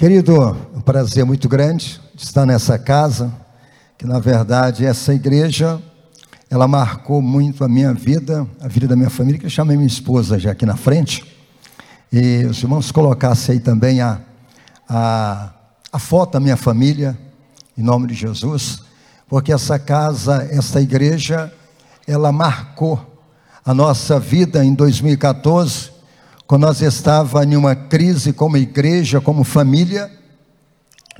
Querido, um prazer muito grande de estar nessa casa, que na verdade essa igreja, ela marcou muito a minha vida, a vida da minha família, que eu chamei minha esposa já aqui na frente, e os irmãos colocassem aí também a, a, a foto da minha família, em nome de Jesus, porque essa casa, essa igreja, ela marcou a nossa vida em 2014, quando nós estava em uma crise como igreja, como família,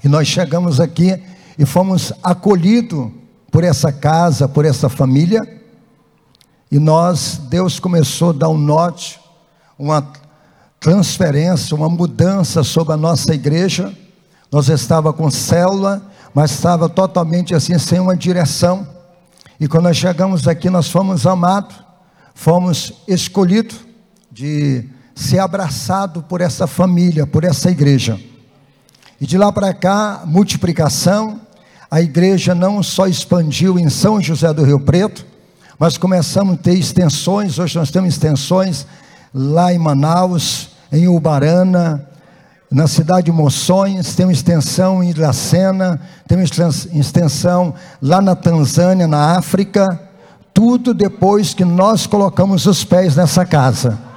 e nós chegamos aqui e fomos acolhidos por essa casa, por essa família, e nós, Deus começou a dar um norte, uma transferência, uma mudança sobre a nossa igreja. Nós estava com célula, mas estava totalmente assim sem uma direção. E quando nós chegamos aqui, nós fomos amados, fomos escolhidos de ser abraçado por essa família, por essa igreja. E de lá para cá, multiplicação, a igreja não só expandiu em São José do Rio Preto, mas começamos a ter extensões, hoje nós temos extensões lá em Manaus, em Ubarana, na cidade de Moções, temos extensão em Iracena, temos extensão lá na Tanzânia, na África, tudo depois que nós colocamos os pés nessa casa.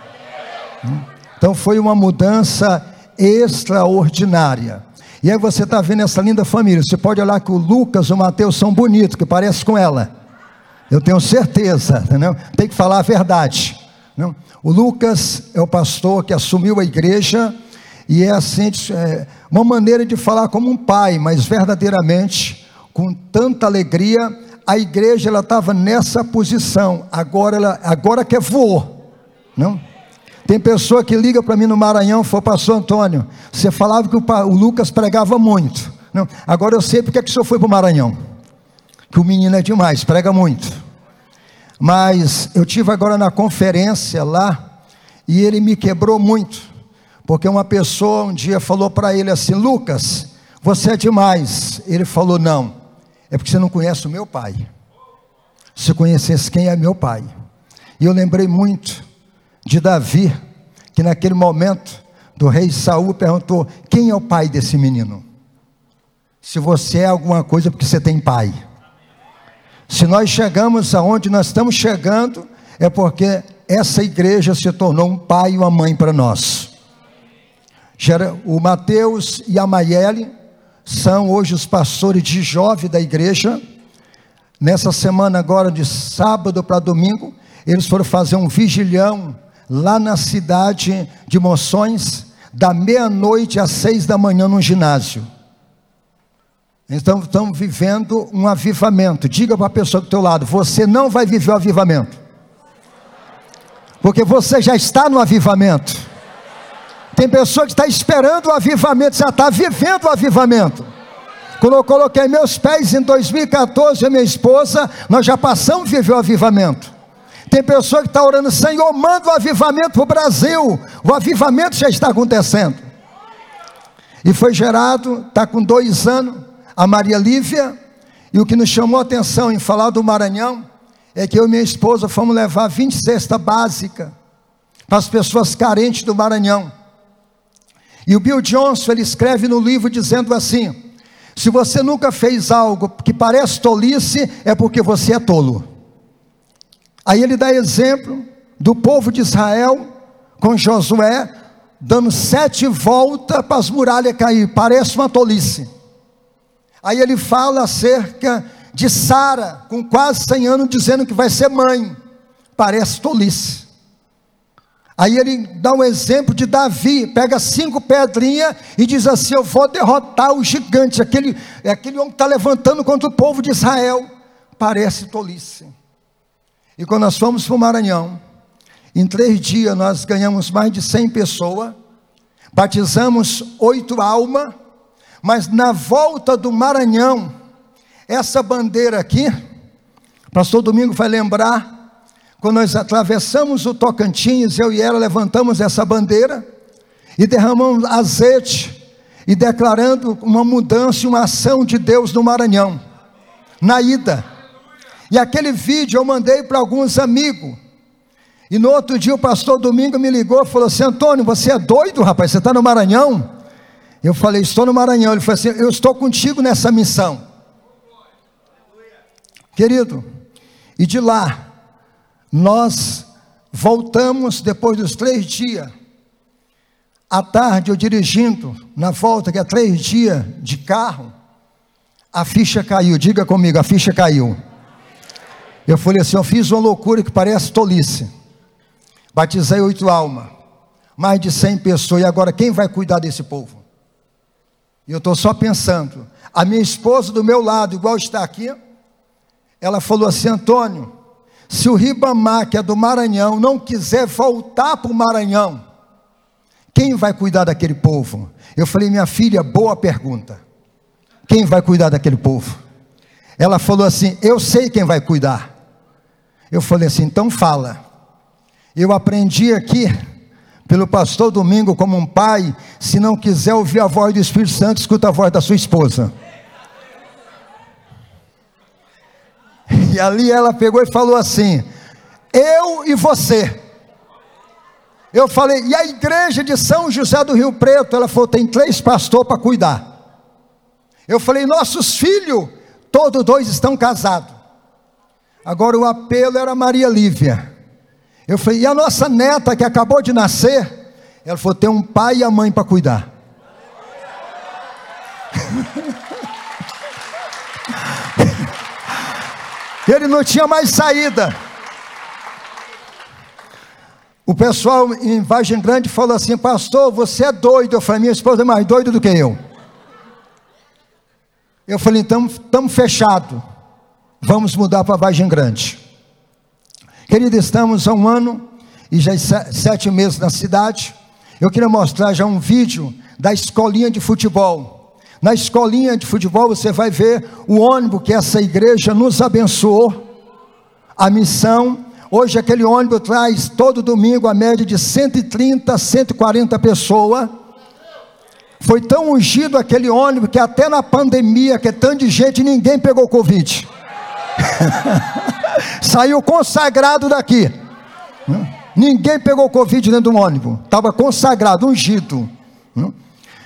Então foi uma mudança extraordinária. E aí você está vendo essa linda família. Você pode olhar que o Lucas e o Mateus são bonitos, que parecem com ela. Eu tenho certeza, entendeu? Tem que falar a verdade. Não? O Lucas é o pastor que assumiu a igreja e é assim é, uma maneira de falar como um pai, mas verdadeiramente com tanta alegria. A igreja ela estava nessa posição. Agora ela agora que voou, não? Tem pessoa que liga para mim no Maranhão, foi pastor Antônio. Você falava que o, Lucas pregava muito. Não, agora eu sei porque é que o senhor foi para o Maranhão. Que o menino é demais, prega muito. Mas eu tive agora na conferência lá e ele me quebrou muito. Porque uma pessoa um dia falou para ele assim: Lucas, você é demais. Ele falou: Não, é porque você não conhece o meu pai. Se conhecesse quem é meu pai. E eu lembrei muito de Davi, que naquele momento do rei Saul perguntou: quem é o pai desse menino? Se você é alguma coisa, porque você tem pai. Se nós chegamos aonde nós estamos chegando, é porque essa igreja se tornou um pai e uma mãe para nós. O Mateus e a Maiele são hoje os pastores de jovem da igreja. Nessa semana agora de sábado para domingo, eles foram fazer um vigilhão lá na cidade de Moções, da meia-noite às seis da manhã no ginásio. Então estamos vivendo um avivamento. Diga para a pessoa do teu lado: você não vai viver o avivamento, porque você já está no avivamento. Tem pessoa que está esperando o avivamento, já está vivendo o avivamento. Quando eu coloquei meus pés em 2014, a minha esposa, nós já passamos a viver o avivamento. Tem pessoa que está orando, Senhor, manda o avivamento para o Brasil. O avivamento já está acontecendo. E foi gerado, está com dois anos, a Maria Lívia. E o que nos chamou a atenção em falar do Maranhão é que eu e minha esposa fomos levar 20 cesta básica para as pessoas carentes do Maranhão. E o Bill Johnson ele escreve no livro dizendo assim: se você nunca fez algo que parece tolice, é porque você é tolo. Aí ele dá exemplo do povo de Israel com Josué, dando sete voltas para as muralhas cair, parece uma tolice. Aí ele fala acerca de Sara, com quase 100 anos, dizendo que vai ser mãe, parece tolice. Aí ele dá um exemplo de Davi, pega cinco pedrinhas e diz assim: Eu vou derrotar o gigante, aquele, é aquele homem que está levantando contra o povo de Israel. Parece tolice. E quando nós fomos para o Maranhão, em três dias nós ganhamos mais de 100 pessoas, batizamos oito almas, mas na volta do Maranhão, essa bandeira aqui, pastor Domingo vai lembrar, quando nós atravessamos o Tocantins, eu e ela levantamos essa bandeira e derramamos azeite e declarando uma mudança uma ação de Deus no Maranhão, na ida. E aquele vídeo eu mandei para alguns amigos. E no outro dia o pastor Domingo me ligou e falou assim: Antônio, você é doido, rapaz? Você está no Maranhão? Eu falei, estou no Maranhão. Ele falou assim: Eu estou contigo nessa missão. Querido, e de lá, nós voltamos depois dos três dias. À tarde, eu dirigindo, na volta, que é três dias de carro, a ficha caiu. Diga comigo, a ficha caiu. Eu falei assim: eu fiz uma loucura que parece tolice. Batizei oito almas, mais de cem pessoas, e agora quem vai cuidar desse povo? E eu estou só pensando. A minha esposa do meu lado, igual está aqui, ela falou assim: Antônio, se o Ribamar, que é do Maranhão, não quiser voltar para o Maranhão, quem vai cuidar daquele povo? Eu falei, minha filha, boa pergunta. Quem vai cuidar daquele povo? Ela falou assim: Eu sei quem vai cuidar. Eu falei assim: então fala. Eu aprendi aqui pelo pastor Domingo como um pai, se não quiser ouvir a voz do Espírito Santo, escuta a voz da sua esposa. E ali ela pegou e falou assim: Eu e você. Eu falei, e a igreja de São José do Rio Preto? Ela falou: tem três pastores para cuidar. Eu falei, nossos filhos, todos dois estão casados. Agora o apelo era Maria Lívia. Eu falei, e a nossa neta que acabou de nascer? Ela falou, tem um pai e a mãe para cuidar. Ele não tinha mais saída. O pessoal em Vargem Grande falou assim: Pastor, você é doido. Eu falei: Minha esposa é mais doida do que eu. Eu falei: Então, estamos fechados. Vamos mudar para Vargem Grande. Querido, estamos há um ano e já sete meses na cidade. Eu queria mostrar já um vídeo da escolinha de futebol. Na escolinha de futebol você vai ver o ônibus que essa igreja nos abençoou, a missão. Hoje aquele ônibus traz todo domingo a média de 130, 140 pessoas. Foi tão ungido aquele ônibus que até na pandemia, que é tanto de gente, ninguém pegou Covid. Saiu consagrado daqui. Ninguém pegou Covid dentro do ônibus. Estava consagrado, ungido.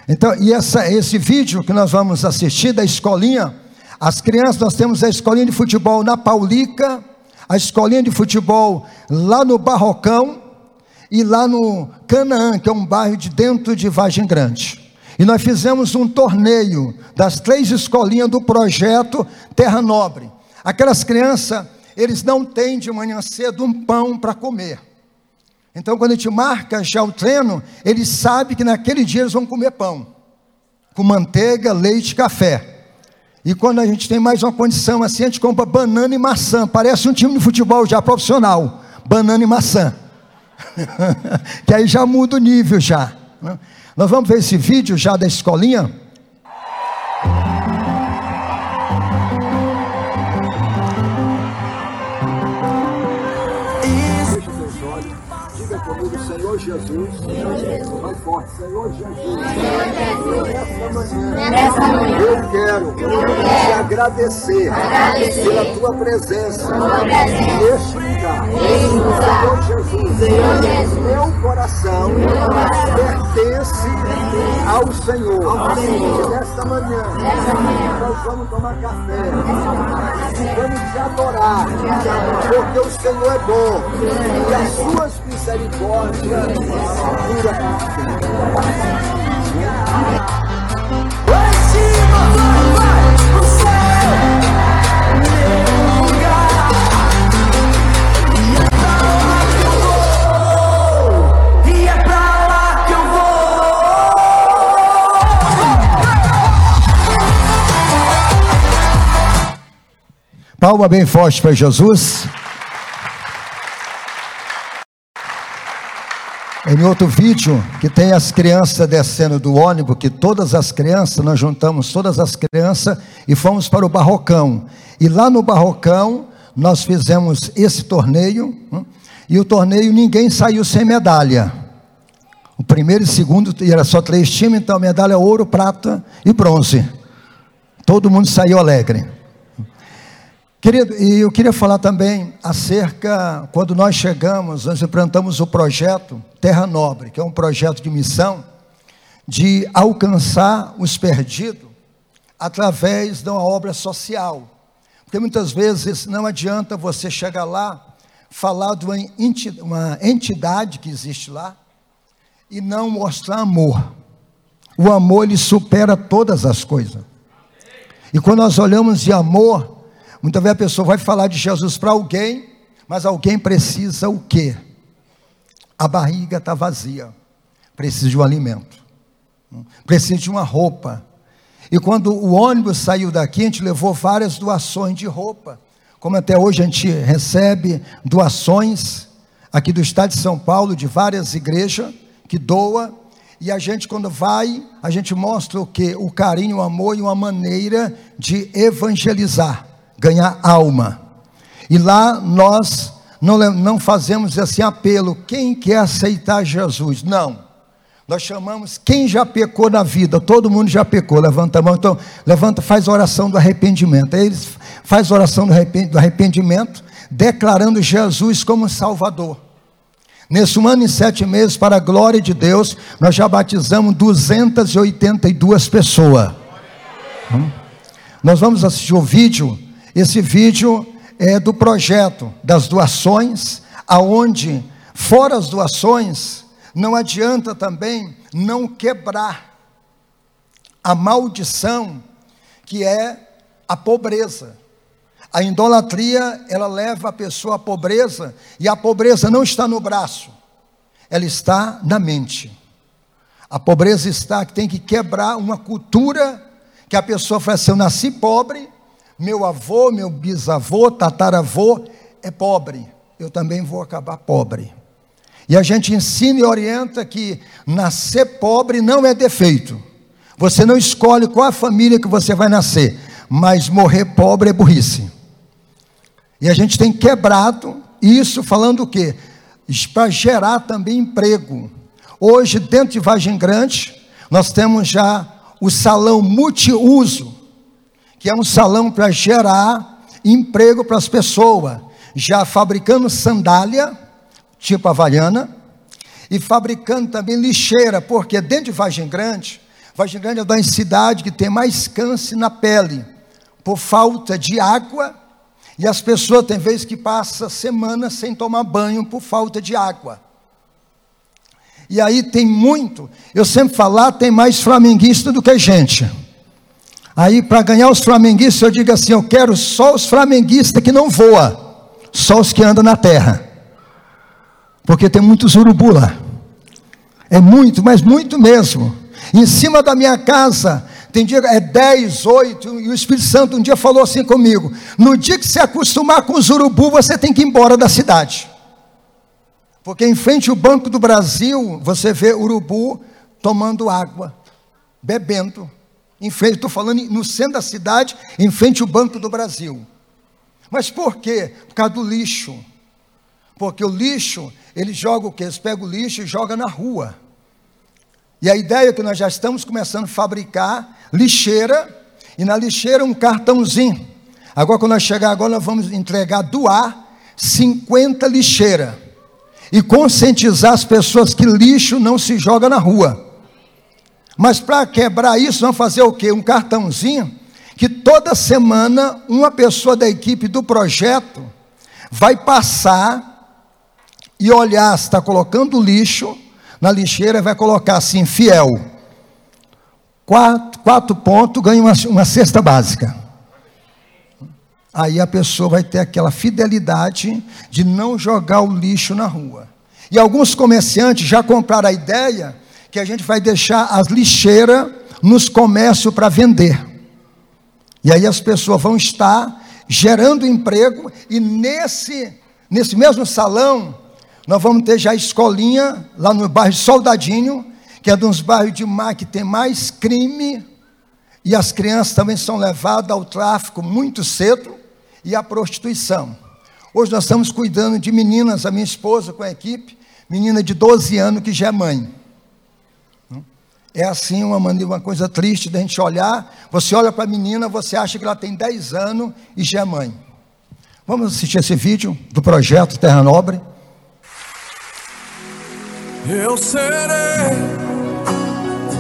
Então, e essa, esse vídeo que nós vamos assistir da escolinha, as crianças, nós temos a escolinha de futebol na Paulica, a escolinha de futebol lá no Barrocão e lá no Canaã, que é um bairro de dentro de Vargem Grande. E nós fizemos um torneio das três escolinhas do projeto Terra Nobre. Aquelas crianças, eles não têm de manhã cedo um pão para comer. Então, quando a gente marca já o treino, eles sabem que naquele dia eles vão comer pão, com manteiga, leite café. E quando a gente tem mais uma condição assim, a gente compra banana e maçã. Parece um time de futebol já profissional. Banana e maçã. que aí já muda o nível já. Né? Nós vamos ver esse vídeo já da escolinha. Jesus. Vai forte, Senhor Jesus. Nessa manhã, eu quero te agradecer pela tua presença neste lugar. Senhor Jesus, meu coração pertence ao Senhor. Nesta manhã, nós vamos tomar café. Vamos te adorar, porque o Senhor é bom e as suas misericórdias Palma bem forte para Jesus. Em outro vídeo, que tem as crianças descendo do ônibus, que todas as crianças, nós juntamos todas as crianças e fomos para o Barrocão. E lá no Barrocão, nós fizemos esse torneio, hum, e o torneio ninguém saiu sem medalha. O primeiro e segundo, e era só três times, então medalha ouro, prata e bronze. Todo mundo saiu alegre. Querido, e eu queria falar também acerca, quando nós chegamos, nós implantamos o projeto Terra Nobre, que é um projeto de missão, de alcançar os perdidos através de uma obra social. Porque muitas vezes não adianta você chegar lá, falar de uma entidade que existe lá e não mostrar amor. O amor ele supera todas as coisas. E quando nós olhamos de amor, muitas vezes a pessoa vai falar de Jesus para alguém, mas alguém precisa o quê? A barriga está vazia, precisa de um alimento, precisa de uma roupa. E quando o ônibus saiu daqui, a gente levou várias doações de roupa. Como até hoje a gente recebe doações aqui do estado de São Paulo, de várias igrejas que doa, e a gente quando vai, a gente mostra o que? O carinho, o amor e uma maneira de evangelizar, ganhar alma. E lá nós não, não fazemos esse apelo, quem quer aceitar Jesus? Não. Nós chamamos quem já pecou na vida, todo mundo já pecou, levanta a mão, então levanta, faz oração do arrependimento. Aí eles faz oração do arrependimento, declarando Jesus como Salvador. Nesse um ano e sete meses, para a glória de Deus, nós já batizamos 282 pessoas. Hum? Nós vamos assistir o vídeo. Esse vídeo é do projeto das doações, aonde, fora as doações, não adianta também não quebrar a maldição que é a pobreza. A idolatria, ela leva a pessoa à pobreza, e a pobreza não está no braço, ela está na mente. A pobreza está que tem que quebrar uma cultura que a pessoa fala assim: eu nasci pobre, meu avô, meu bisavô, tataravô é pobre, eu também vou acabar pobre. E a gente ensina e orienta que nascer pobre não é defeito. Você não escolhe qual a família que você vai nascer, mas morrer pobre é burrice. E a gente tem quebrado isso falando o quê? Para gerar também emprego. Hoje, dentro de Vargem Grande, nós temos já o salão multiuso, que é um salão para gerar emprego para as pessoas, já fabricando sandália, tipo havaiana, e fabricando também lixeira, porque dentro de Vargem Grande, Vargem Grande é uma cidade que tem mais câncer na pele, por falta de água e as pessoas tem vezes que passam semanas sem tomar banho por falta de água. E aí tem muito, eu sempre falar, tem mais flamenguista do que gente. Aí para ganhar os flamenguistas eu digo assim, eu quero só os flamenguistas que não voa, só os que andam na terra. Porque tem muitos urubu lá. É muito, mas muito mesmo. Em cima da minha casa tem dia é 10, 8, e o Espírito Santo um dia falou assim comigo: no dia que se acostumar com os urubu, você tem que ir embora da cidade. Porque em frente ao Banco do Brasil, você vê urubu tomando água, bebendo. Em frente, estou falando no centro da cidade, em frente ao Banco do Brasil. Mas por quê? Por causa do lixo. Porque o lixo, ele joga o quê? Eles pegam o lixo e jogam na rua. E a ideia é que nós já estamos começando a fabricar lixeira, e na lixeira um cartãozinho. Agora, quando nós chegar agora, nós vamos entregar, doar 50 lixeiras. E conscientizar as pessoas que lixo não se joga na rua. Mas para quebrar isso, vamos fazer o quê? Um cartãozinho que toda semana uma pessoa da equipe do projeto vai passar e olhar se está colocando lixo na lixeira, vai colocar assim, fiel Quatro, quatro pontos, ganha uma, uma cesta básica. Aí a pessoa vai ter aquela fidelidade de não jogar o lixo na rua. E alguns comerciantes já compraram a ideia que a gente vai deixar as lixeiras nos comércios para vender. E aí as pessoas vão estar gerando emprego e nesse nesse mesmo salão nós vamos ter já a escolinha lá no bairro Soldadinho que é de uns bairros de mar que tem mais crime, e as crianças também são levadas ao tráfico muito cedo e à prostituição. Hoje nós estamos cuidando de meninas, a minha esposa com a equipe, menina de 12 anos que já é mãe. É assim uma, uma coisa triste da gente olhar. Você olha para a menina, você acha que ela tem 10 anos e já é mãe. Vamos assistir esse vídeo do projeto Terra Nobre. Eu serei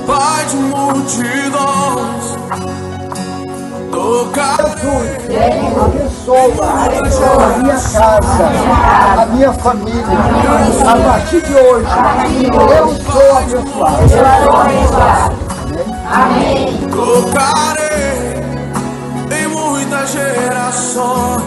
Pai de multidões, tocar. Abençoa a minha casa, a minha família. A partir de hoje, eu sou abençoado. Amém. Tocarei em muitas gerações.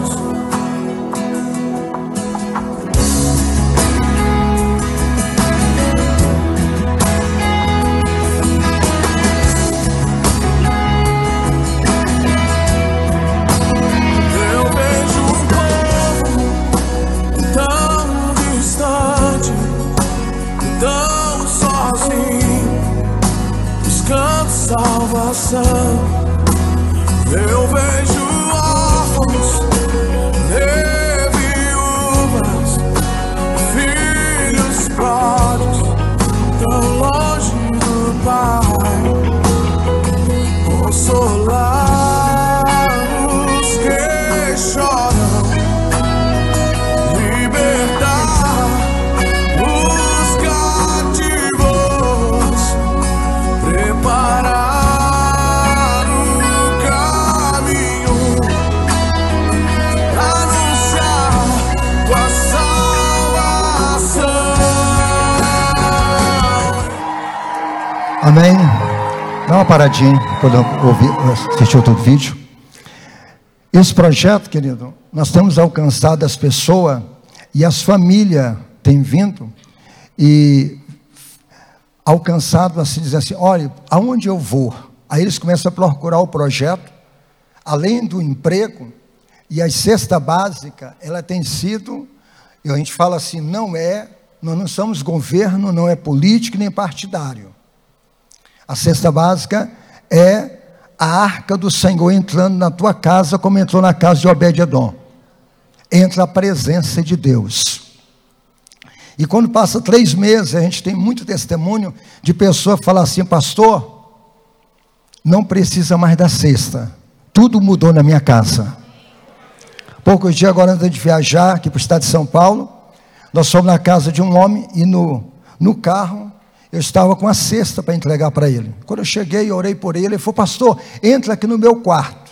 Salvação. Eu vejo Amém? Dá uma paradinha quando assistir todo o vídeo. Esse projeto, querido, nós temos alcançado as pessoas e as famílias têm vindo e alcançado assim, dizer assim, olha, aonde eu vou? Aí eles começam a procurar o projeto, além do emprego, e a cesta básica, ela tem sido, e a gente fala assim, não é, nós não somos governo, não é político nem partidário. A cesta básica é a arca do Senhor entrando na tua casa, como entrou na casa de Obed-Edom. Entra a presença de Deus. E quando passa três meses, a gente tem muito testemunho de pessoa que fala assim, pastor, não precisa mais da cesta. Tudo mudou na minha casa. Poucos dias agora antes de viajar aqui para o estado de São Paulo, nós fomos na casa de um homem e no, no carro eu estava com a cesta para entregar para ele. Quando eu cheguei, orei por ele, ele falou, pastor, entra aqui no meu quarto.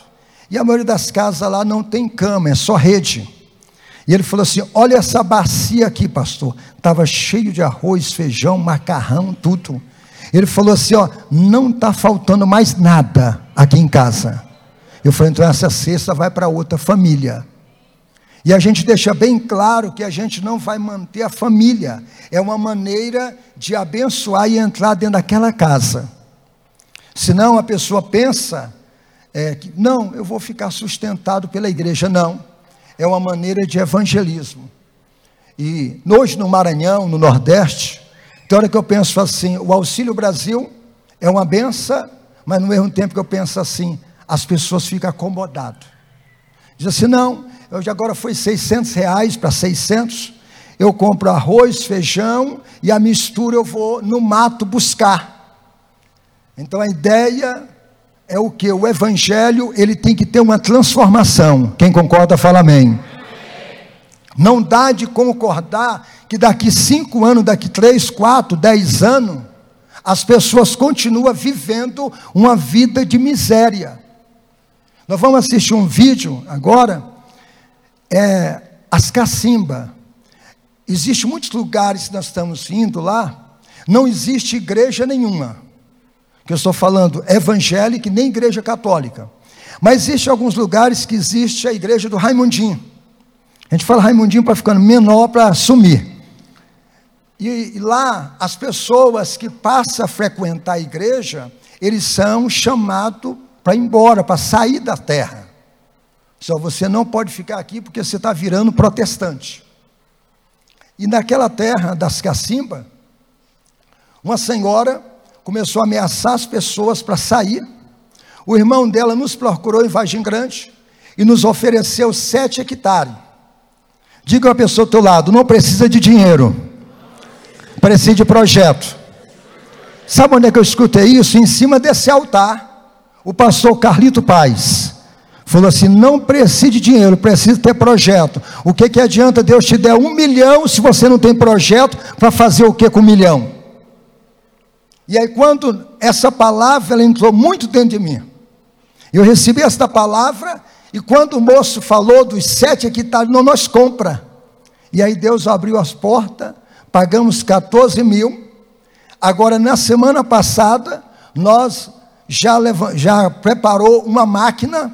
E a maioria das casas lá não tem cama, é só rede. E ele falou assim: Olha essa bacia aqui, pastor. Estava cheio de arroz, feijão, macarrão, tudo. Ele falou assim: Ó, não está faltando mais nada aqui em casa. Eu falei: Então essa cesta vai para outra família. E a gente deixa bem claro que a gente não vai manter a família. É uma maneira de abençoar e entrar dentro daquela casa. Senão a pessoa pensa é, que, não, eu vou ficar sustentado pela igreja. Não. É uma maneira de evangelismo. E hoje no Maranhão, no Nordeste, tem hora que eu penso assim: o Auxílio Brasil é uma benção, mas no mesmo tempo que eu penso assim, as pessoas ficam acomodadas. Diz assim: não, já agora foi 600 reais para 600, eu compro arroz, feijão e a mistura eu vou no mato buscar. Então a ideia é o que? O evangelho ele tem que ter uma transformação. Quem concorda, fala amém. Não dá de concordar que daqui cinco anos, daqui três, quatro, dez anos, as pessoas continuam vivendo uma vida de miséria. Nós vamos assistir um vídeo agora, é as cacimba. Existem muitos lugares que nós estamos indo lá, não existe igreja nenhuma. Que eu estou falando evangélica nem igreja católica. Mas existem alguns lugares que existe a igreja do Raimundinho. A gente fala Raimundinho para ficando menor para sumir. E, e lá as pessoas que passam a frequentar a igreja, eles são chamados para ir embora, para sair da terra. Só você não pode ficar aqui porque você está virando protestante. E naquela terra das Cacimba, uma senhora começou a ameaçar as pessoas para sair. O irmão dela nos procurou em Vargem Grande e nos ofereceu sete hectares. Diga a pessoa do teu lado, não precisa de dinheiro, precisa de projeto. Sabe onde é que eu escutei isso? Em cima desse altar, o pastor Carlito Paz falou assim: não precisa de dinheiro, precisa ter projeto. O que, que adianta Deus te der um milhão se você não tem projeto para fazer o que com um milhão? E aí, quando essa palavra ela entrou muito dentro de mim, eu recebi esta palavra, e quando o moço falou dos sete hectares, não nós compra. E aí Deus abriu as portas, pagamos 14 mil. Agora, na semana passada, nós já, já preparou uma máquina,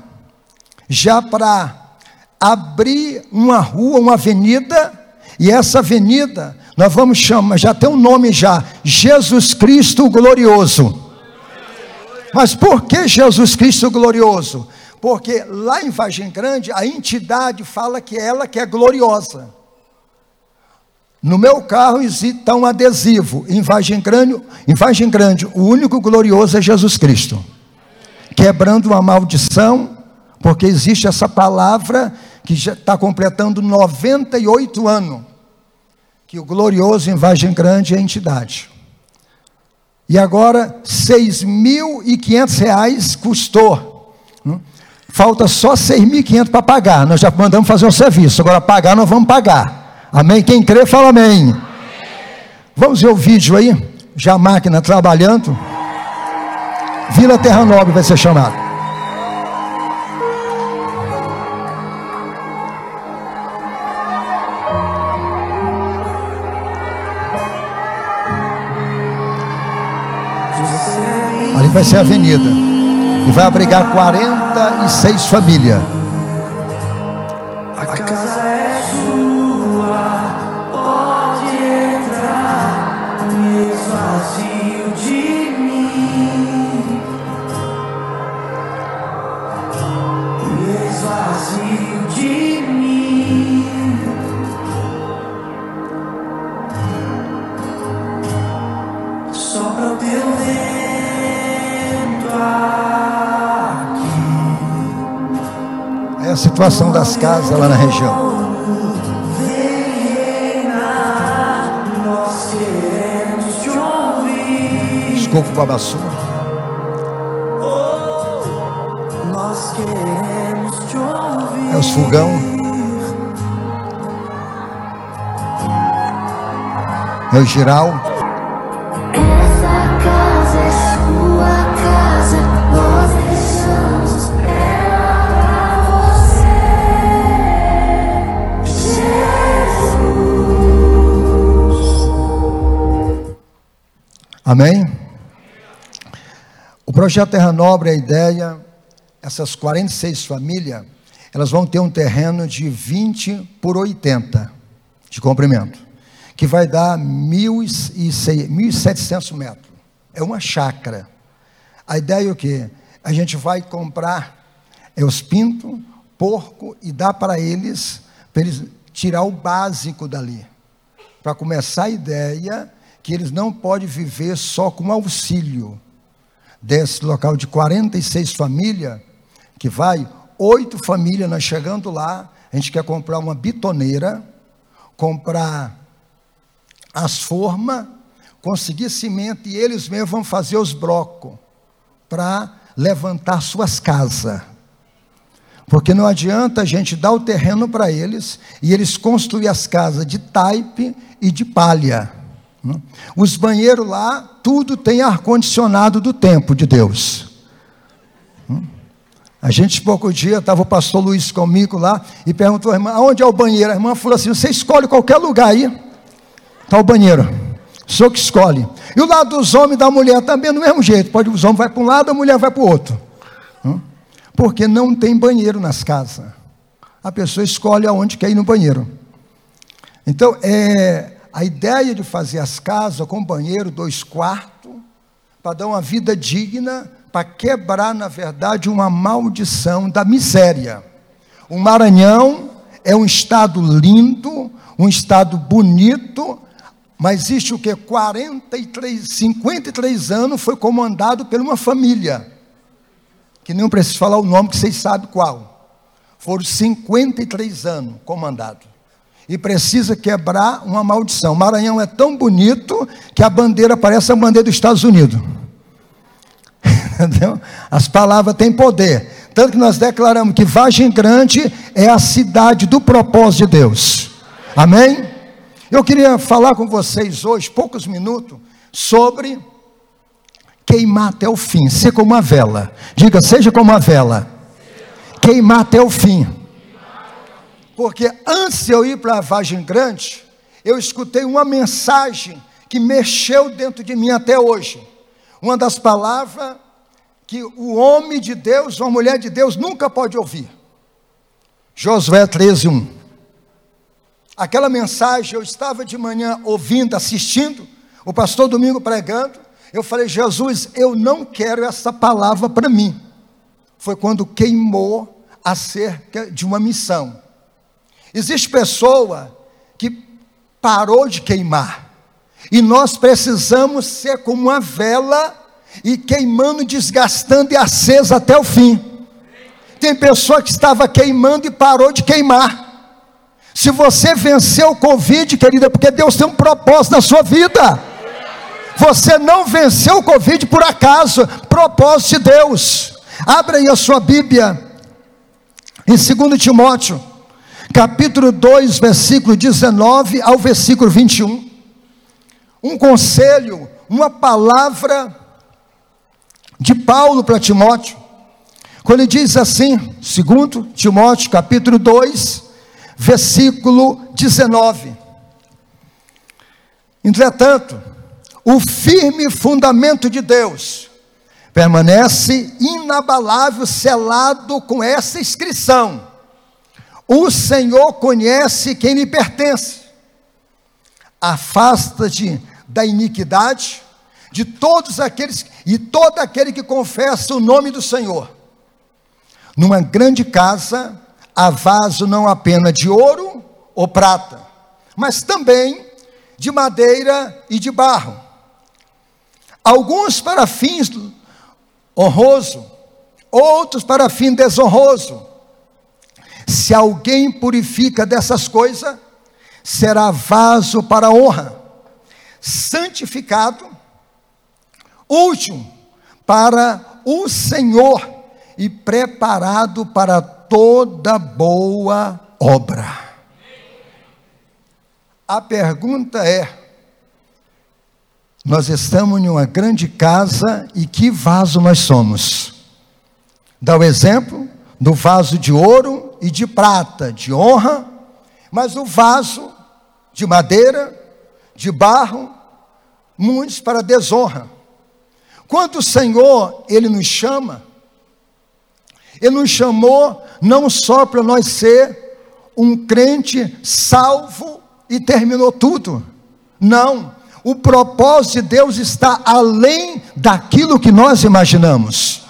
já para abrir uma rua, uma avenida, e essa avenida nós vamos chamar, já tem um nome já, Jesus Cristo Glorioso. Mas por que Jesus Cristo Glorioso? Porque lá em Vargem Grande a entidade fala que ela que é gloriosa. No meu carro está um adesivo, em Vargem Grande, em Grande, o único glorioso é Jesus Cristo. Quebrando uma maldição, porque existe essa palavra que já está completando 98 anos que o glorioso em Vargem Grande é entidade. E agora, R$ 6.500 custou. Hum? Falta só 6.500 para pagar. Nós já mandamos fazer o serviço. Agora, pagar, nós vamos pagar. Amém? Quem crê, fala amém. amém. Vamos ver o vídeo aí? Já a máquina trabalhando. Vila Terra Nobre vai ser chamado. Vai ser a avenida. E vai abrigar 46 famílias. Situação das casas lá na região. Escopo Babassu. É os fogão. É o giral. Amém? O projeto Terra Nobre, a ideia, essas 46 famílias, elas vão ter um terreno de 20 por 80 de comprimento, que vai dar 1.700 metros. É uma chácara. A ideia é o quê? A gente vai comprar é os pintos, porco e dar para eles, para eles tirar o básico dali. Para começar a ideia que eles não podem viver só com auxílio desse local de 46 famílias, que vai, oito famílias, nós chegando lá, a gente quer comprar uma bitoneira, comprar as formas, conseguir cimento e eles mesmos vão fazer os blocos para levantar suas casas. Porque não adianta a gente dar o terreno para eles e eles construir as casas de taipe e de palha. Hum? Os banheiros lá, tudo tem ar-condicionado do tempo de Deus. Hum? A gente, pouco dia, estava o pastor Luiz comigo lá e perguntou à irmã: aonde é o banheiro? A irmã falou assim: você escolhe qualquer lugar aí, está o banheiro. Senhor que escolhe. E o lado dos homens e da mulher também do mesmo jeito. Pode, os homens vai para um lado, a mulher vai para o outro. Hum? Porque não tem banheiro nas casas. A pessoa escolhe aonde quer ir no banheiro. Então, é, a ideia de fazer as casas com banheiro, dois quartos, para dar uma vida digna, para quebrar, na verdade, uma maldição da miséria. O Maranhão é um estado lindo, um estado bonito, mas existe o que? 43, 53 anos foi comandado por uma família, que não preciso falar o nome, que vocês sabem qual. Foram 53 anos comandado e precisa quebrar uma maldição. Maranhão é tão bonito que a bandeira parece a bandeira dos Estados Unidos. Entendeu? As palavras têm poder. Tanto que nós declaramos que Vagem Grande é a cidade do propósito de Deus. Amém? Eu queria falar com vocês hoje, poucos minutos, sobre queimar até o fim, ser como uma vela. Diga, seja como uma vela. Queimar até o fim. Porque antes de eu ir para a Vagem Grande, eu escutei uma mensagem que mexeu dentro de mim até hoje. Uma das palavras que o homem de Deus, uma mulher de Deus, nunca pode ouvir. Josué 13, 1. Aquela mensagem eu estava de manhã ouvindo, assistindo, o pastor Domingo pregando. Eu falei, Jesus, eu não quero essa palavra para mim. Foi quando queimou acerca de uma missão. Existe pessoa que parou de queimar. E nós precisamos ser como uma vela e queimando, desgastando e acesa até o fim. Tem pessoa que estava queimando e parou de queimar. Se você venceu o Covid, querida, porque Deus tem um propósito na sua vida. Você não venceu o Covid por acaso, propósito de Deus. Abra aí a sua Bíblia, em 2 Timóteo, capítulo 2, versículo 19 ao versículo 21. Um conselho, uma palavra de Paulo para Timóteo, quando ele diz assim, segundo Timóteo, capítulo 2, versículo 19. Entretanto, o firme fundamento de Deus permanece inabalável, selado com essa inscrição: O Senhor conhece quem lhe pertence. Afasta-te da iniquidade de todos aqueles e todo aquele que confessa o nome do Senhor. Numa grande casa há vaso não apenas de ouro ou prata, mas também de madeira e de barro. Alguns para fins honroso, outros para fim desonroso. Se alguém purifica dessas coisas, será vaso para honra, santificado útil para o Senhor e preparado para toda boa obra. A pergunta é: nós estamos em uma grande casa e que vaso nós somos? Dá o exemplo do vaso de ouro e de prata, de honra, mas o vaso de madeira, de barro, muitos para desonra. Quando o Senhor, Ele nos chama, Ele nos chamou não só para nós ser um crente salvo e terminou tudo. Não. O propósito de Deus está além daquilo que nós imaginamos.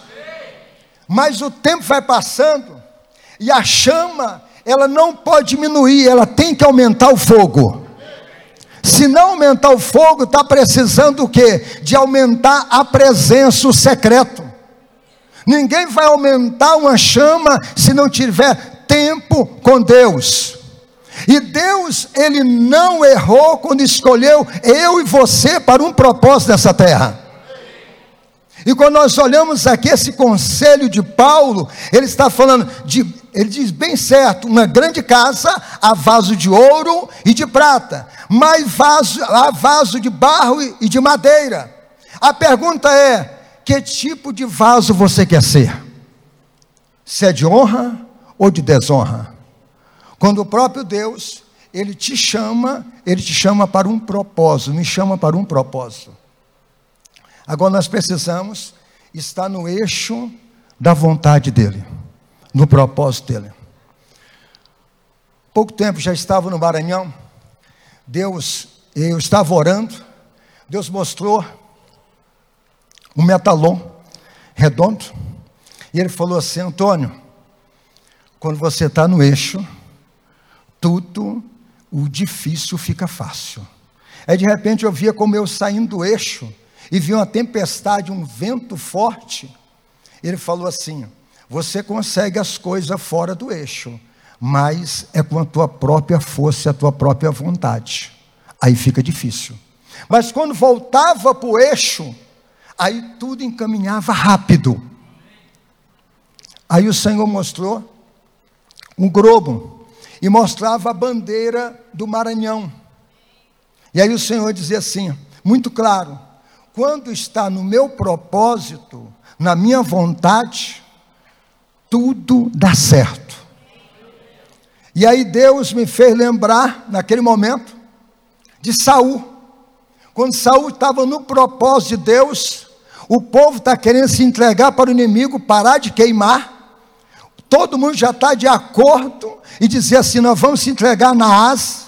Mas o tempo vai passando e a chama, ela não pode diminuir, ela tem que aumentar o fogo. Se não aumentar o fogo, está precisando o quê? De aumentar a presença, o secreto. Ninguém vai aumentar uma chama se não tiver tempo com Deus. E Deus, Ele não errou quando escolheu eu e você para um propósito nessa terra. E quando nós olhamos aqui esse conselho de Paulo, ele está falando de, ele diz bem certo, uma grande casa, há vaso de ouro e de prata, mas vaso, há vaso de barro e de madeira. A pergunta é: que tipo de vaso você quer ser? Se é de honra ou de desonra? Quando o próprio Deus, ele te chama, ele te chama para um propósito, me chama para um propósito. Agora nós precisamos estar no eixo da vontade dele, no propósito dele. Pouco tempo já estava no Maranhão, Deus, eu estava orando, Deus mostrou um metalon redondo, e ele falou assim: Antônio, quando você está no eixo, tudo o difícil fica fácil. Aí de repente eu via como eu saindo do eixo, e viu uma tempestade, um vento forte, ele falou assim: Você consegue as coisas fora do eixo, mas é com a tua própria força e a tua própria vontade. Aí fica difícil. Mas quando voltava para o eixo, aí tudo encaminhava rápido. Aí o Senhor mostrou um globo e mostrava a bandeira do Maranhão. E aí o Senhor dizia assim, muito claro: quando está no meu propósito, na minha vontade, tudo dá certo. E aí Deus me fez lembrar, naquele momento, de Saul. Quando Saul estava no propósito de Deus, o povo está querendo se entregar para o inimigo, parar de queimar. Todo mundo já está de acordo e dizer assim: nós vamos se entregar na asa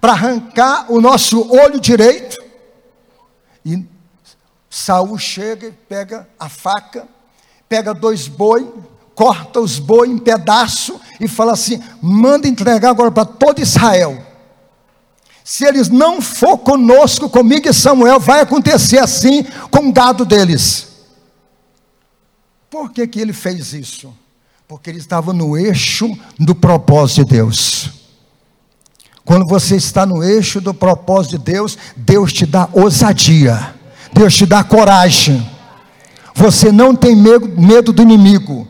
para arrancar o nosso olho direito. E Saul chega e pega a faca, pega dois boi, corta os boi em pedaço e fala assim: manda entregar agora para todo Israel. Se eles não for conosco, comigo e Samuel, vai acontecer assim com o gado deles. Por que, que ele fez isso? Porque ele estava no eixo do propósito de Deus. Quando você está no eixo do propósito de Deus, Deus te dá ousadia, Deus te dá coragem. Você não tem medo, medo do inimigo.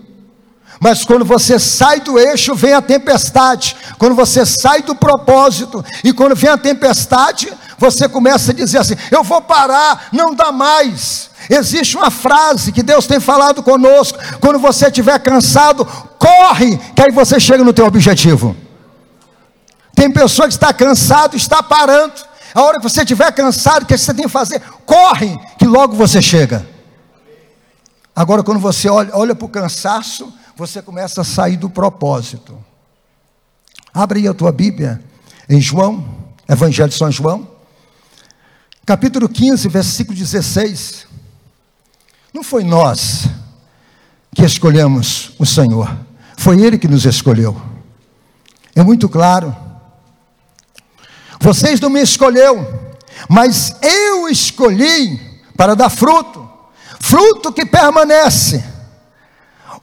Mas quando você sai do eixo, vem a tempestade. Quando você sai do propósito e quando vem a tempestade, você começa a dizer assim: Eu vou parar, não dá mais. Existe uma frase que Deus tem falado conosco: quando você estiver cansado, corre, que aí você chega no teu objetivo. Tem pessoa que está cansado, está parando. A hora que você estiver cansado, o que você tem que fazer? Corre, que logo você chega. Agora, quando você olha, olha para o cansaço, você começa a sair do propósito. Abre aí a tua Bíblia em João, Evangelho de São João, capítulo 15, versículo 16. Não foi nós que escolhemos o Senhor, foi Ele que nos escolheu. É muito claro. Vocês não me escolheu, mas eu escolhi para dar fruto, fruto que permanece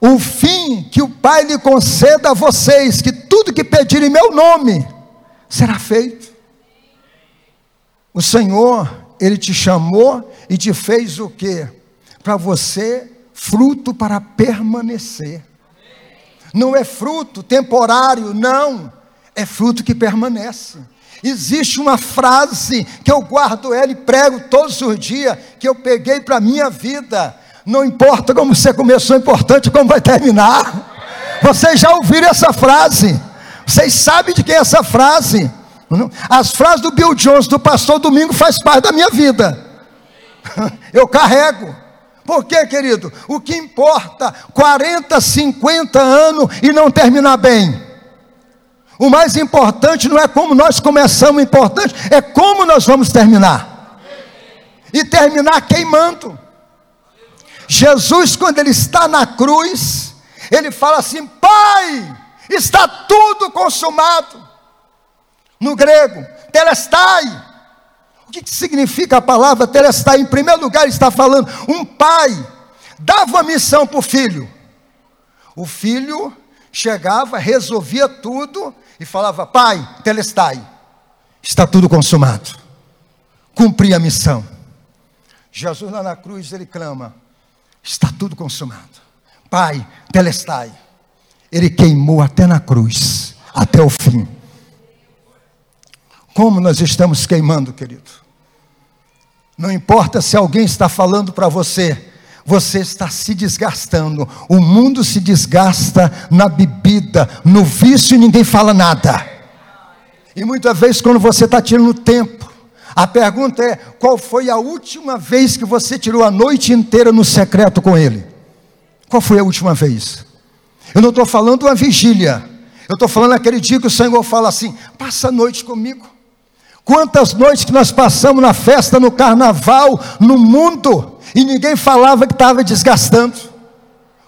o fim que o Pai lhe conceda a vocês, que tudo que pedirem em meu nome será feito. O Senhor, Ele te chamou e te fez o que? Para você, fruto para permanecer. Não é fruto temporário, não. É fruto que permanece. Existe uma frase que eu guardo ela e prego todos os dias, que eu peguei para a minha vida. Não importa como você começou, é importante como vai terminar. Vocês já ouviram essa frase? Vocês sabem de quem é essa frase? As frases do Bill Jones, do pastor Domingo, faz parte da minha vida. Eu carrego. Por quê, querido? O que importa 40, 50 anos e não terminar bem. O mais importante não é como nós começamos, o importante é como nós vamos terminar. E terminar queimando. Jesus, quando ele está na cruz, ele fala assim: Pai, está tudo consumado. No grego, telestai. O que, significa a palavra telestai? Em primeiro lugar, ele está falando: um pai dava missão para o filho. O filho chegava, resolvia tudo e falava: Pai, telestai, está tudo consumado. Cumpri a missão. Jesus lá na cruz, ele clama: Está tudo consumado. Pai, telestai. Ele queimou até na cruz, até o fim. Como nós estamos queimando, querido? Não importa se alguém está falando para você, você está se desgastando. O mundo se desgasta na bebida, no vício e ninguém fala nada. E muitas vezes, quando você está tirando tempo, a pergunta é: qual foi a última vez que você tirou a noite inteira no secreto com Ele? Qual foi a última vez? Eu não estou falando uma vigília, eu estou falando aquele dia que o Senhor fala assim: passa a noite comigo. Quantas noites que nós passamos na festa, no carnaval, no mundo, e ninguém falava que estava desgastando.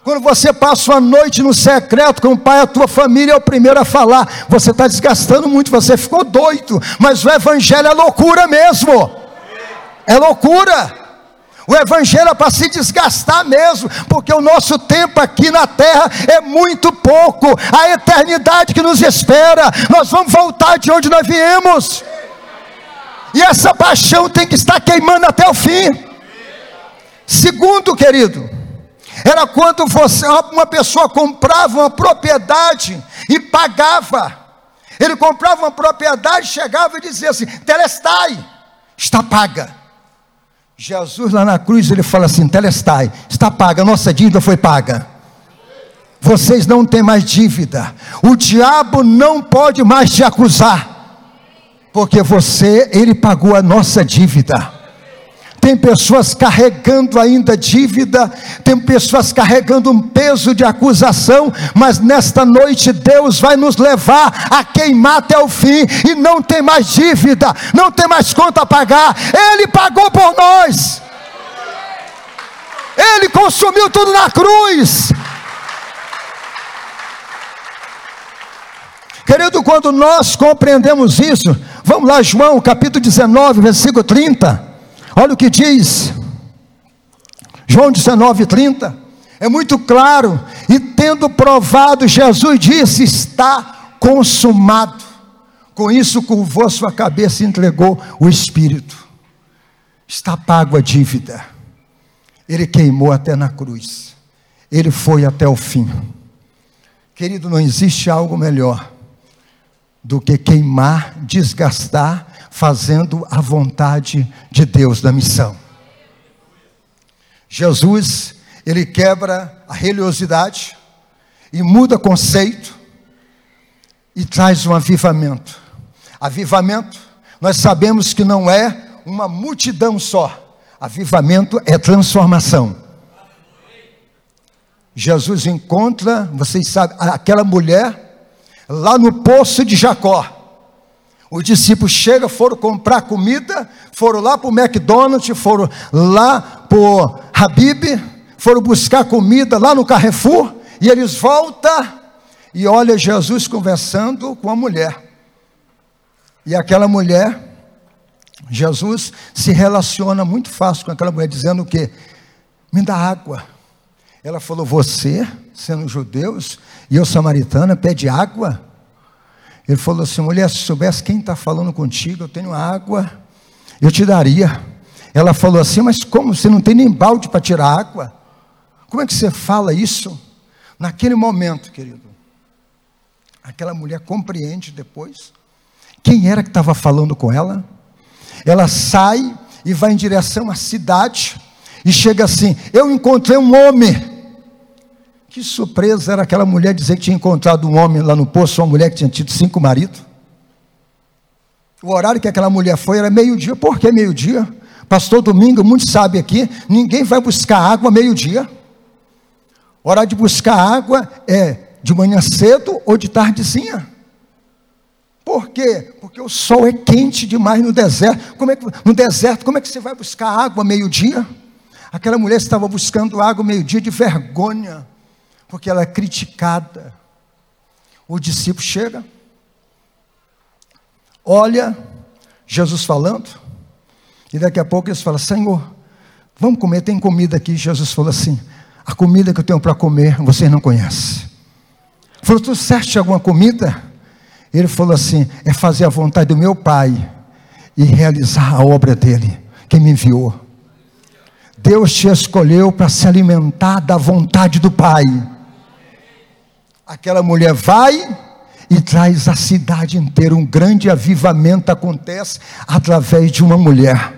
Quando você passa uma noite no secreto com o pai, a tua família é o primeiro a falar. Você está desgastando muito, você ficou doido. Mas o evangelho é loucura mesmo. É loucura. O evangelho é para se desgastar mesmo, porque o nosso tempo aqui na terra é muito pouco. A eternidade que nos espera, nós vamos voltar de onde nós viemos. E essa paixão tem que estar queimando até o fim. Segundo, querido, era quando você, uma pessoa comprava uma propriedade e pagava. Ele comprava uma propriedade, chegava e dizia assim: Telestai, está paga. Jesus lá na cruz, ele fala assim: Telestai, está paga, nossa dívida foi paga. Vocês não têm mais dívida. O diabo não pode mais te acusar. Porque você, ele pagou a nossa dívida. Tem pessoas carregando ainda dívida, tem pessoas carregando um peso de acusação, mas nesta noite Deus vai nos levar a queimar até o fim e não tem mais dívida, não tem mais conta a pagar. Ele pagou por nós. Ele consumiu tudo na cruz. Querido, quando nós compreendemos isso, vamos lá, João capítulo 19, versículo 30. Olha o que diz, João 19, 30, é muito claro, e tendo provado, Jesus disse: Está consumado. Com isso, curvou sua cabeça e entregou o Espírito. Está pago a dívida. Ele queimou até na cruz. Ele foi até o fim. Querido, não existe algo melhor do que queimar, desgastar fazendo a vontade de Deus na missão. Jesus, ele quebra a religiosidade e muda conceito e traz um avivamento. Avivamento, nós sabemos que não é uma multidão só. Avivamento é transformação. Jesus encontra, vocês sabem, aquela mulher lá no poço de Jacó. Os discípulos chegam, foram comprar comida, foram lá para o McDonald's, foram lá para o Habib, foram buscar comida lá no Carrefour, e eles voltam e olha Jesus conversando com a mulher. E aquela mulher, Jesus se relaciona muito fácil com aquela mulher, dizendo o quê? Me dá água. Ela falou: Você, sendo judeus, e eu samaritana, pede água? Ele falou assim: mulher, se soubesse quem está falando contigo, eu tenho água, eu te daria. Ela falou assim: mas como? Você não tem nem balde para tirar água? Como é que você fala isso? Naquele momento, querido, aquela mulher compreende depois quem era que estava falando com ela. Ela sai e vai em direção à cidade e chega assim: Eu encontrei um homem que surpresa era aquela mulher dizer que tinha encontrado um homem lá no poço, uma mulher que tinha tido cinco maridos. O horário que aquela mulher foi era meio-dia. Por que meio-dia? Pastor Domingo, muitos sabem aqui, ninguém vai buscar água meio-dia. Hora de buscar água é de manhã cedo ou de tardezinha. Por quê? Porque o sol é quente demais no deserto. Como é que, no deserto, como é que você vai buscar água meio-dia? Aquela mulher estava buscando água meio-dia de vergonha porque ela é criticada. O discípulo chega, olha Jesus falando, e daqui a pouco eles falam: Senhor, vamos comer, tem comida aqui. Jesus falou assim: A comida que eu tenho para comer, vocês não conhecem. Falou: Tu certo alguma comida? Ele falou assim: É fazer a vontade do meu Pai e realizar a obra dele, que me enviou. Deus te escolheu para se alimentar da vontade do Pai. Aquela mulher vai e traz a cidade inteira, um grande avivamento acontece através de uma mulher.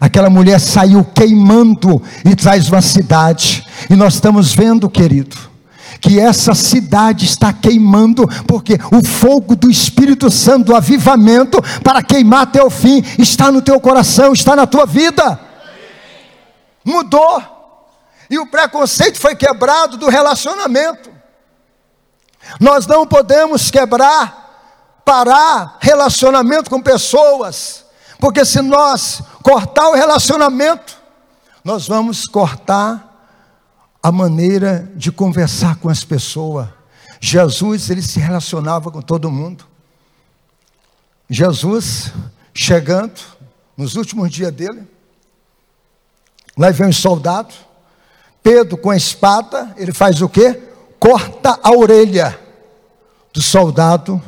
Aquela mulher saiu queimando e traz uma cidade, e nós estamos vendo, querido, que essa cidade está queimando, porque o fogo do Espírito Santo, do avivamento, para queimar até o fim, está no teu coração, está na tua vida. Mudou, e o preconceito foi quebrado do relacionamento. Nós não podemos quebrar, parar relacionamento com pessoas, porque se nós cortar o relacionamento, nós vamos cortar a maneira de conversar com as pessoas. Jesus, ele se relacionava com todo mundo. Jesus, chegando nos últimos dias dele, lá vem um soldado, Pedro com a espada, ele faz o quê? Corta a orelha do soldado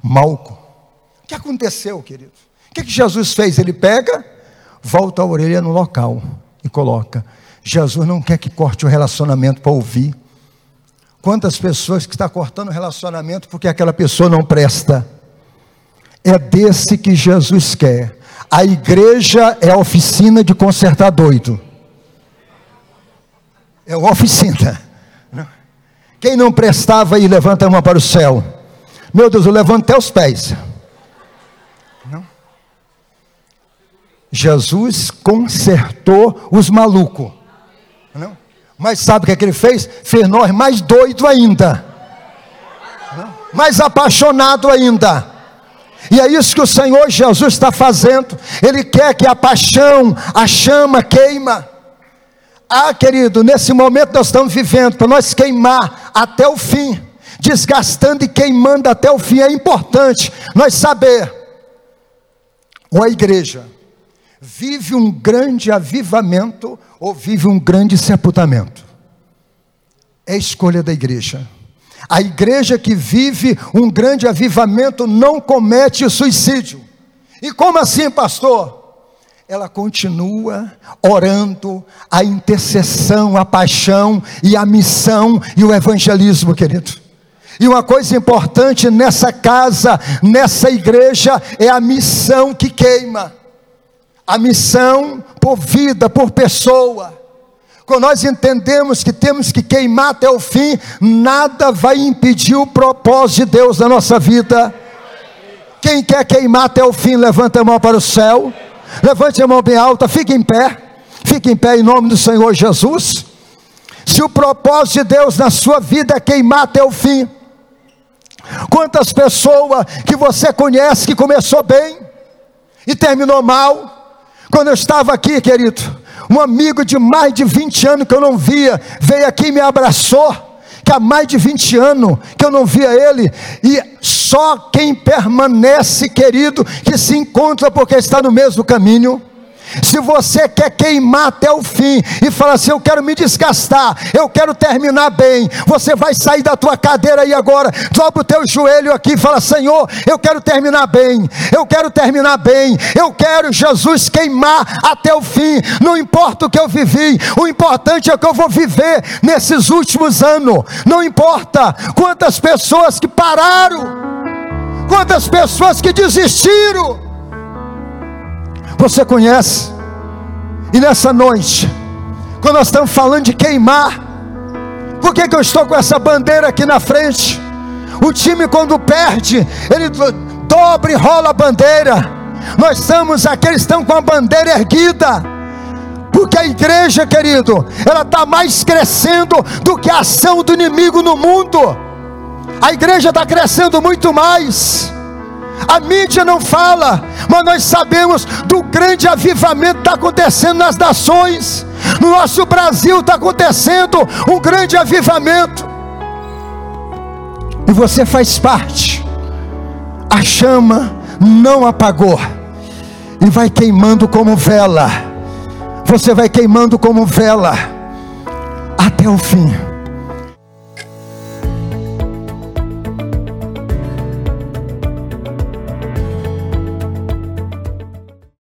Malco. O que aconteceu, querido? O que, que Jesus fez? Ele pega, volta a orelha no local e coloca. Jesus não quer que corte o relacionamento para ouvir. Quantas pessoas que está cortando o relacionamento porque aquela pessoa não presta? É desse que Jesus quer A igreja é a oficina de consertar doido. É uma oficina. Quem não prestava aí, levanta a mão para o céu. Meu Deus, eu levanto até os pés. Não. Jesus consertou os malucos. Não. Mas sabe o que, é que ele fez? Fez nós mais doido ainda. Não. Mais apaixonado ainda. E é isso que o Senhor Jesus está fazendo. Ele quer que a paixão, a chama queima. Ah, querido, nesse momento nós estamos vivendo para nós queimar até o fim, desgastando e queimando até o fim. É importante nós saber. Ou a igreja vive um grande avivamento ou vive um grande sepultamento. É escolha da igreja. A igreja que vive um grande avivamento não comete suicídio. E como assim, pastor? Ela continua orando a intercessão, a paixão e a missão e o evangelismo, querido. E uma coisa importante nessa casa, nessa igreja, é a missão que queima. A missão por vida, por pessoa. Quando nós entendemos que temos que queimar até o fim, nada vai impedir o propósito de Deus na nossa vida. Quem quer queimar até o fim, levanta a mão para o céu. Levante a mão bem alta, fique em pé. Fique em pé em nome do Senhor Jesus. Se o propósito de Deus na sua vida é queimar até o fim, quantas pessoas que você conhece que começou bem e terminou mal? Quando eu estava aqui, querido, um amigo de mais de 20 anos que eu não via, veio aqui e me abraçou há mais de 20 anos que eu não via ele, e só quem permanece, querido, que se encontra porque está no mesmo caminho. Se você quer queimar até o fim e falar assim, eu quero me desgastar, eu quero terminar bem, você vai sair da tua cadeira aí agora, dobra o teu joelho aqui e fala, Senhor, eu quero terminar bem, eu quero terminar bem, eu quero Jesus queimar até o fim, não importa o que eu vivi, o importante é o que eu vou viver nesses últimos anos, não importa quantas pessoas que pararam, quantas pessoas que desistiram, você conhece. E nessa noite, quando nós estamos falando de queimar, por que, que eu estou com essa bandeira aqui na frente? O time, quando perde, ele dobra e rola a bandeira. Nós somos aqueles que estão com a bandeira erguida. Porque a igreja, querido, ela está mais crescendo do que a ação do inimigo no mundo. A igreja está crescendo muito mais. A mídia não fala, mas nós sabemos do grande avivamento que está acontecendo nas nações. No nosso Brasil está acontecendo um grande avivamento. E você faz parte. A chama não apagou. E vai queimando como vela. Você vai queimando como vela até o fim.